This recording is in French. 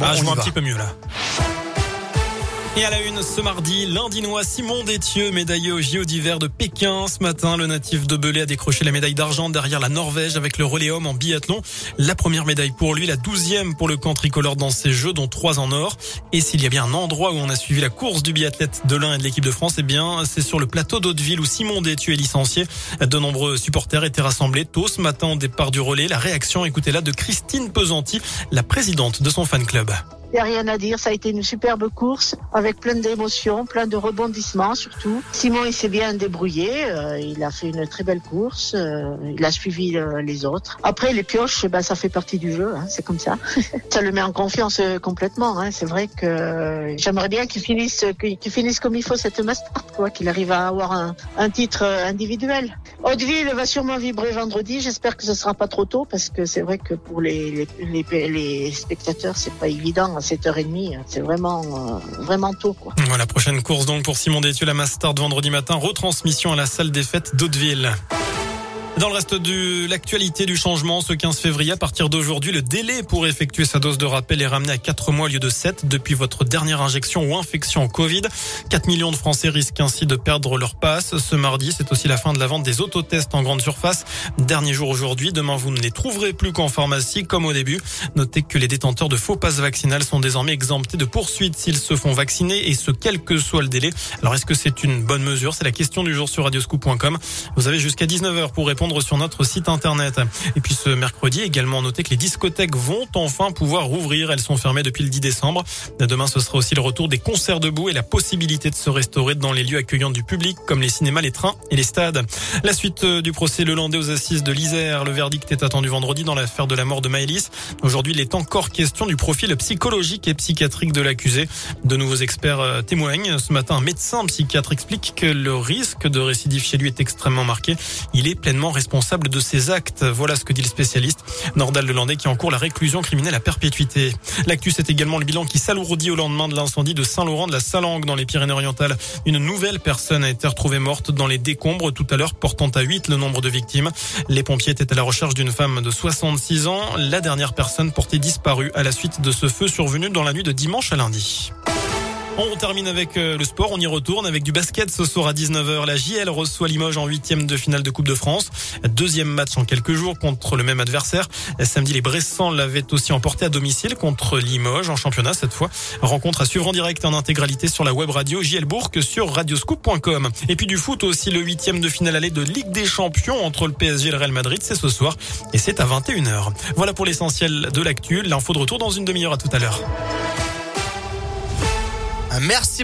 Ah, je vois un petit peu mieux là. Et à la une ce mardi, l'Indinois Simon Détieux, médaillé au JO d'hiver de Pékin. Ce matin, le natif de Belay a décroché la médaille d'argent derrière la Norvège avec le relais homme en biathlon. La première médaille pour lui, la douzième pour le camp tricolore dans ces Jeux, dont trois en or. Et s'il y a bien un endroit où on a suivi la course du biathlète de l'Ain et de l'équipe de France, eh bien, c'est sur le plateau d'Hauteville où Simon Détieux est licencié. De nombreux supporters étaient rassemblés tôt ce matin au départ du relais. La réaction, écoutez-la, de Christine Pesanti, la présidente de son fan club. Il n'y a rien à dire, ça a été une superbe course avec plein d'émotions, plein de rebondissements surtout. Simon, il s'est bien débrouillé, euh, il a fait une très belle course, euh, il a suivi euh, les autres. Après, les pioches, ben, ça fait partie du jeu, hein, c'est comme ça. ça le met en confiance complètement. Hein. C'est vrai que j'aimerais bien qu'il finisse, qu'il finisse comme il faut cette master, quoi, qu'il arrive à avoir un, un titre individuel. Hauteville va sûrement vibrer vendredi, j'espère que ce sera pas trop tôt parce que c'est vrai que pour les, les, les, les spectateurs, c'est pas évident à 7h30, c'est vraiment, euh, vraiment tôt, quoi. Voilà, prochaine course donc pour Simon Détieux, la Mastard vendredi matin, retransmission à la salle des fêtes d'Hauteville. Dans le reste de l'actualité du changement, ce 15 février, à partir d'aujourd'hui, le délai pour effectuer sa dose de rappel est ramené à 4 mois au lieu de 7 depuis votre dernière injection ou infection au Covid. 4 millions de Français risquent ainsi de perdre leur passe. Ce mardi, c'est aussi la fin de la vente des autotests en grande surface. Dernier jour aujourd'hui. Demain, vous ne les trouverez plus qu'en pharmacie, comme au début. Notez que les détenteurs de faux passes vaccinales sont désormais exemptés de poursuites s'ils se font vacciner et ce, quel que soit le délai. Alors, est-ce que c'est une bonne mesure? C'est la question du jour sur radioscoop.com. Vous avez jusqu'à 19h pour répondre sur notre site internet. Et puis ce mercredi, également noté que les discothèques vont enfin pouvoir rouvrir. Elles sont fermées depuis le 10 décembre. Demain, ce sera aussi le retour des concerts debout et la possibilité de se restaurer dans les lieux accueillants du public, comme les cinémas, les trains et les stades. La suite euh, du procès Le Landais aux assises de l'Isère. Le verdict est attendu vendredi dans l'affaire de la mort de Maëlys. Aujourd'hui, il est encore question du profil psychologique et psychiatrique de l'accusé. De nouveaux experts euh, témoignent. Ce matin, un médecin psychiatre explique que le risque de récidive chez lui est extrêmement marqué. Il est pleinement responsable de ses actes. Voilà ce que dit le spécialiste. Nordal Lelandais qui encourt la réclusion criminelle à perpétuité. L'actu, c'est également le bilan qui s'alourdit au lendemain de l'incendie de Saint-Laurent de la Salangue dans les Pyrénées-Orientales. Une nouvelle personne a été retrouvée morte dans les décombres tout à l'heure, portant à 8 le nombre de victimes. Les pompiers étaient à la recherche d'une femme de 66 ans. La dernière personne portée disparue à la suite de ce feu survenu dans la nuit de dimanche à lundi. On termine avec euh, le sport, on y retourne avec du basket ce soir à 19h. La JL reçoit Limoges en huitième de finale de Coupe de France. Deuxième match en quelques jours contre le même adversaire. Samedi, les Bressans l'avaient aussi emporté à domicile contre Limoges en championnat cette fois. Rencontre à suivre en direct en intégralité sur la web radio JL Bourg sur radioscoop.com. Et puis du foot aussi, le huitième de finale aller de Ligue des Champions entre le PSG et le Real Madrid, c'est ce soir et c'est à 21h. Voilà pour l'essentiel de l'actu. L'info de retour dans une demi-heure à tout à l'heure. Merci.